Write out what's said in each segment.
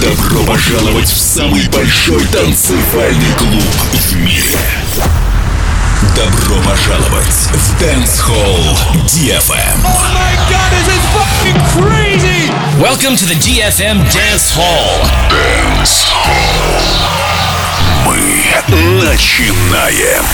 Добро пожаловать в самый большой танцевальный клуб в мире. Добро пожаловать в Dance Hall DFM. Welcome to the DFM Dance Hall. Мы начинаем.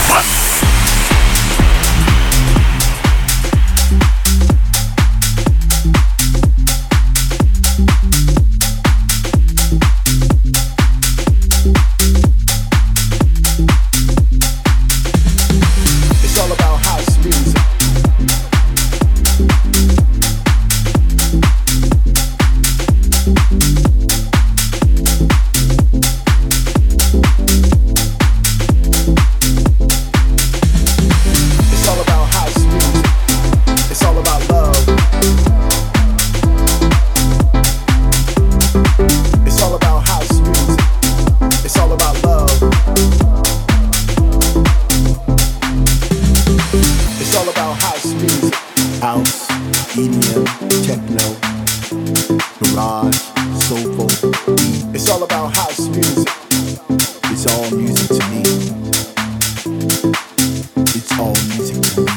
All music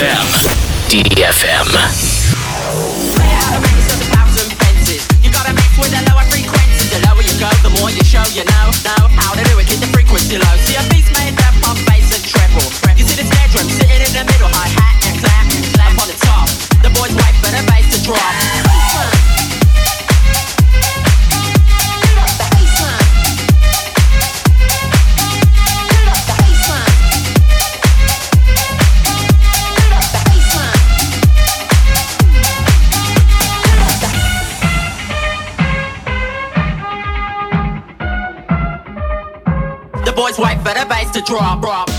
Yeah. Drop, drop,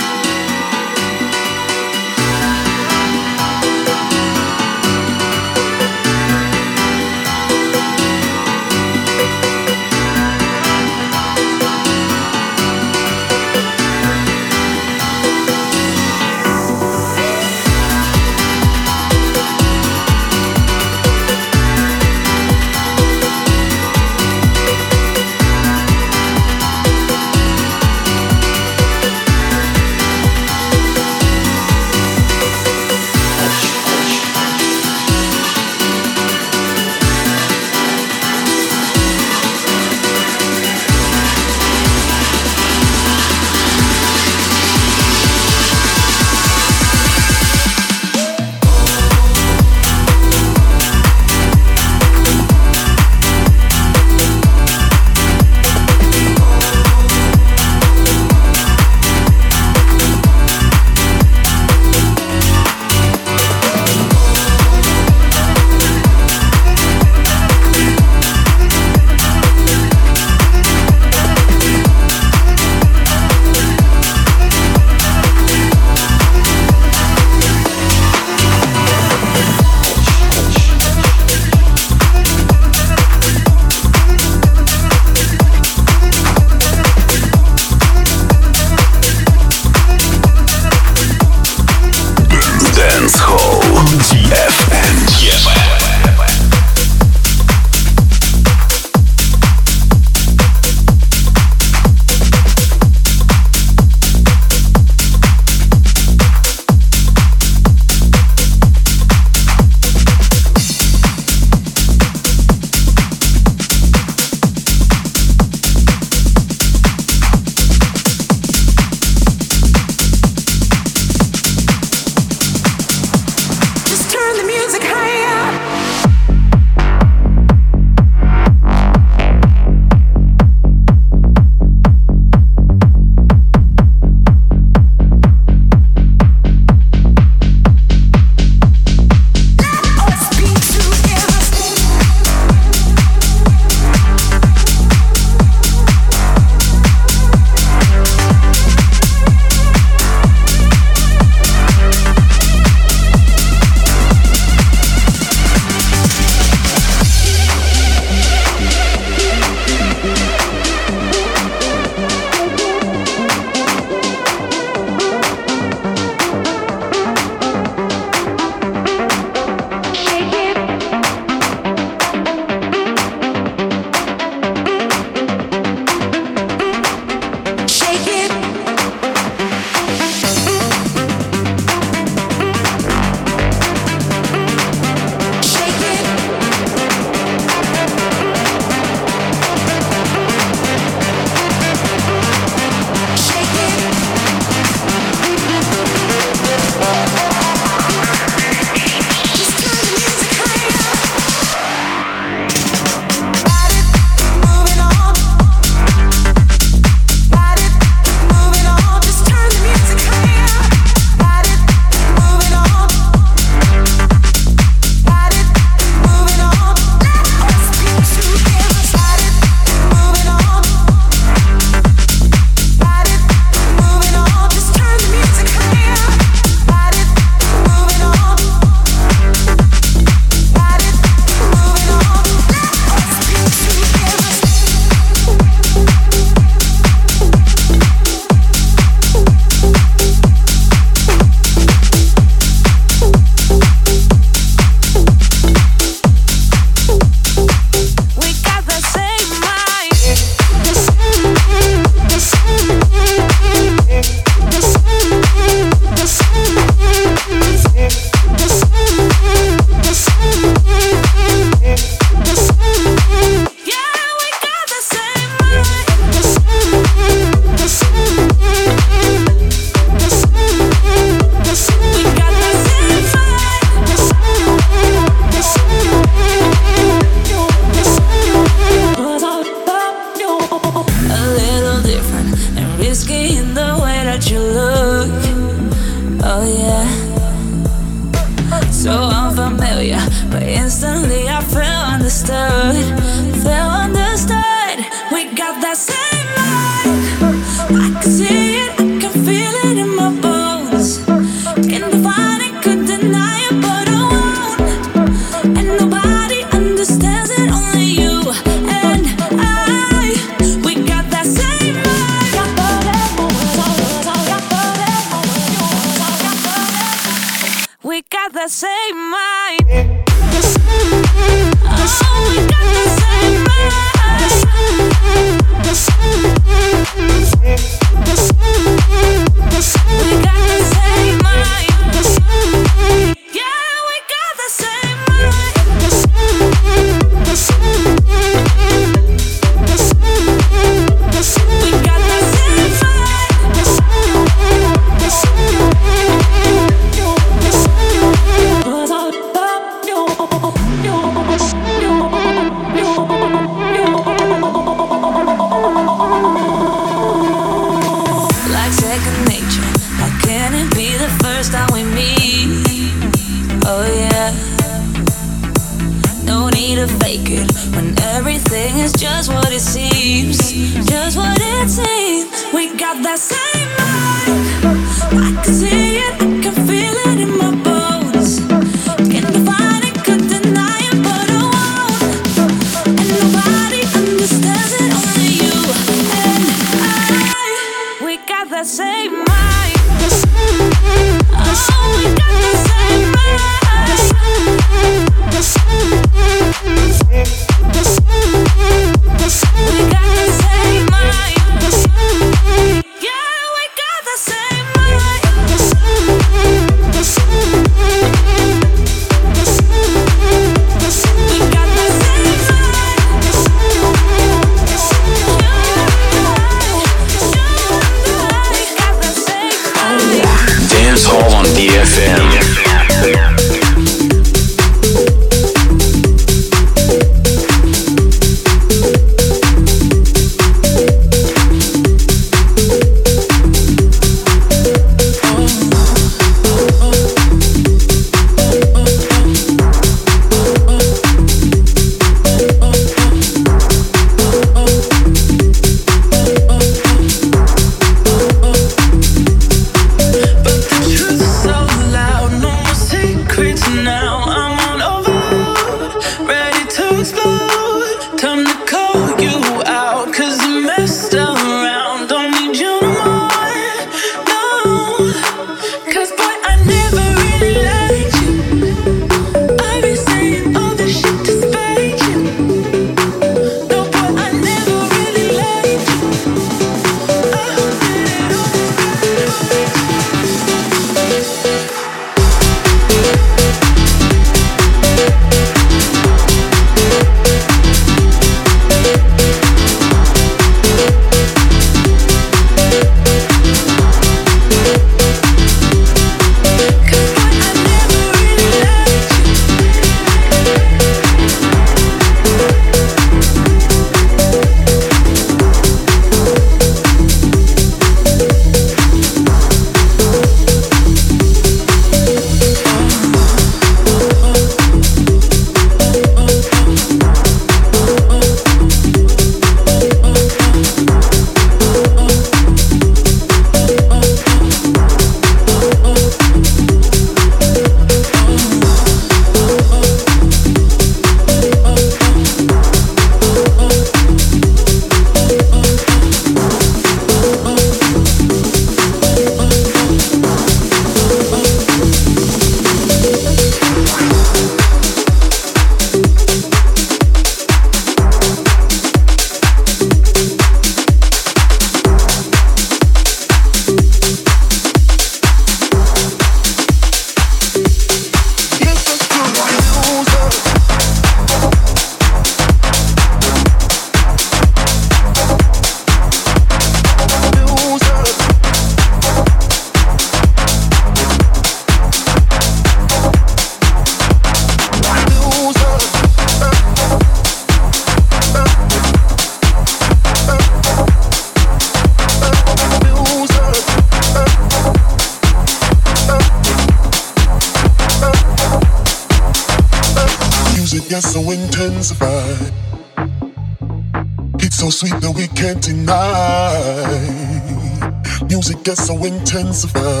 intensify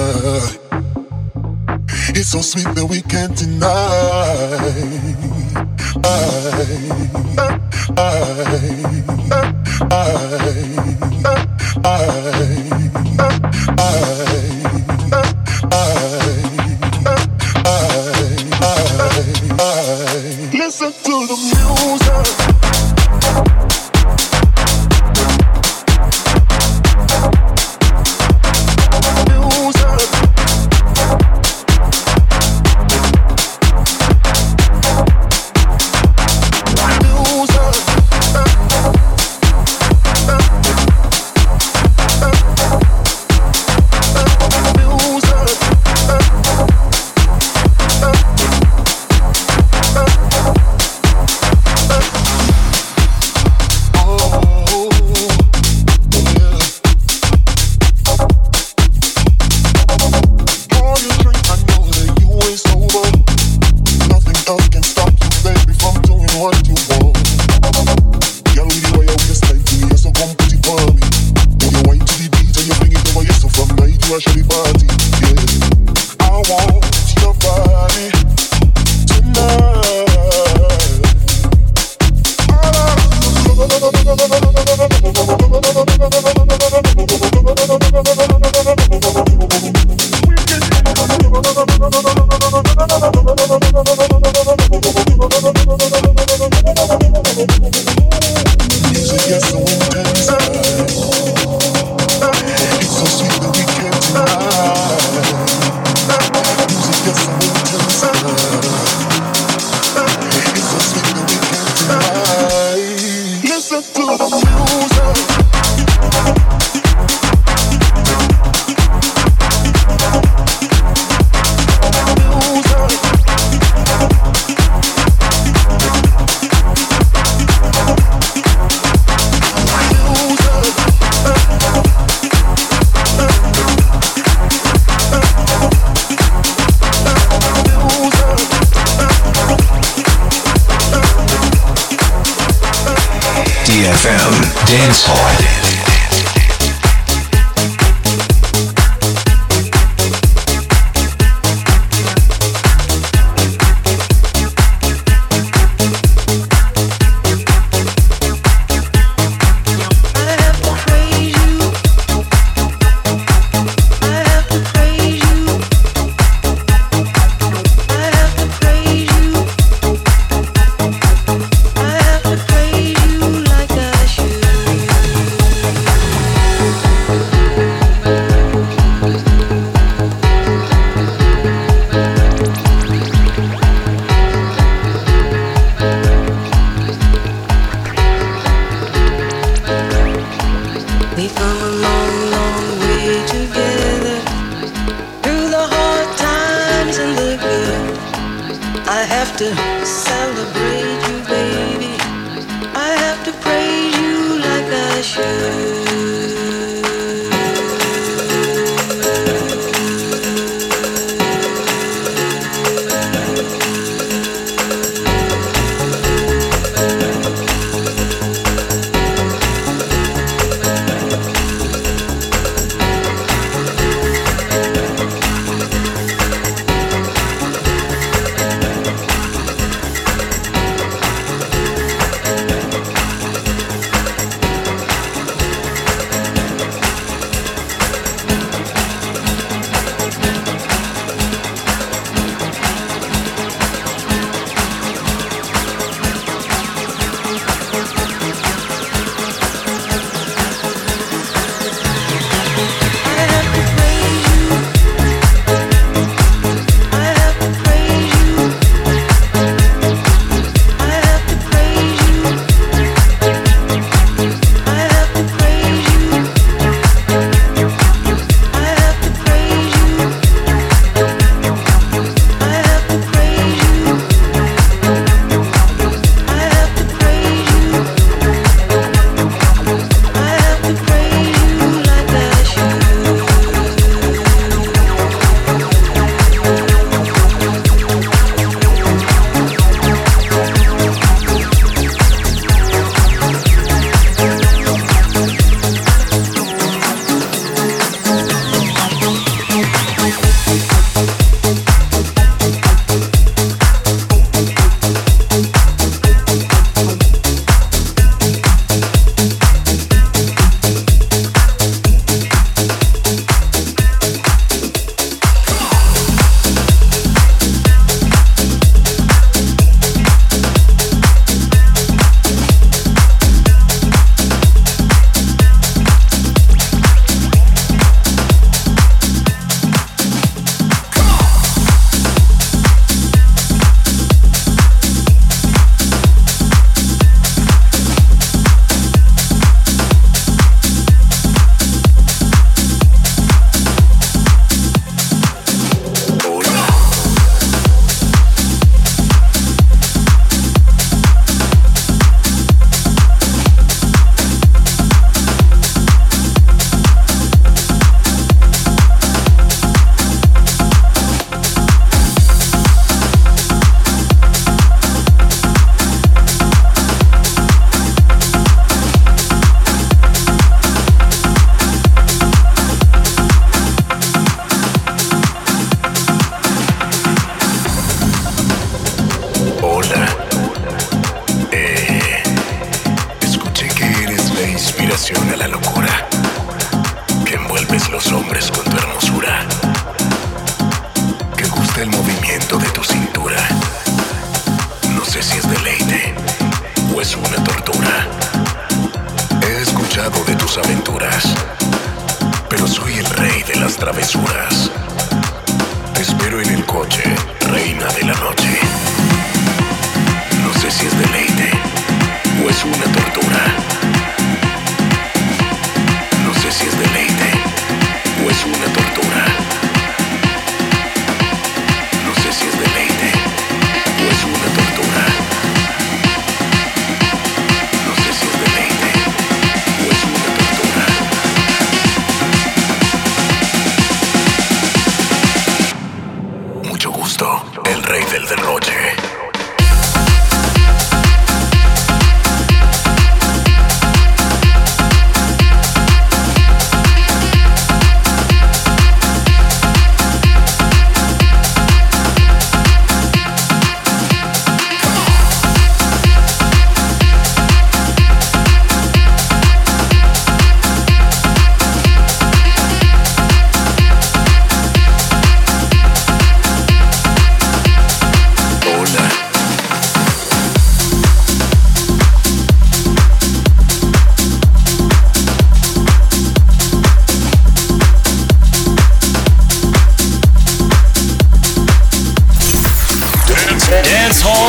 Hardcore.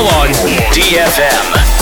On DFM.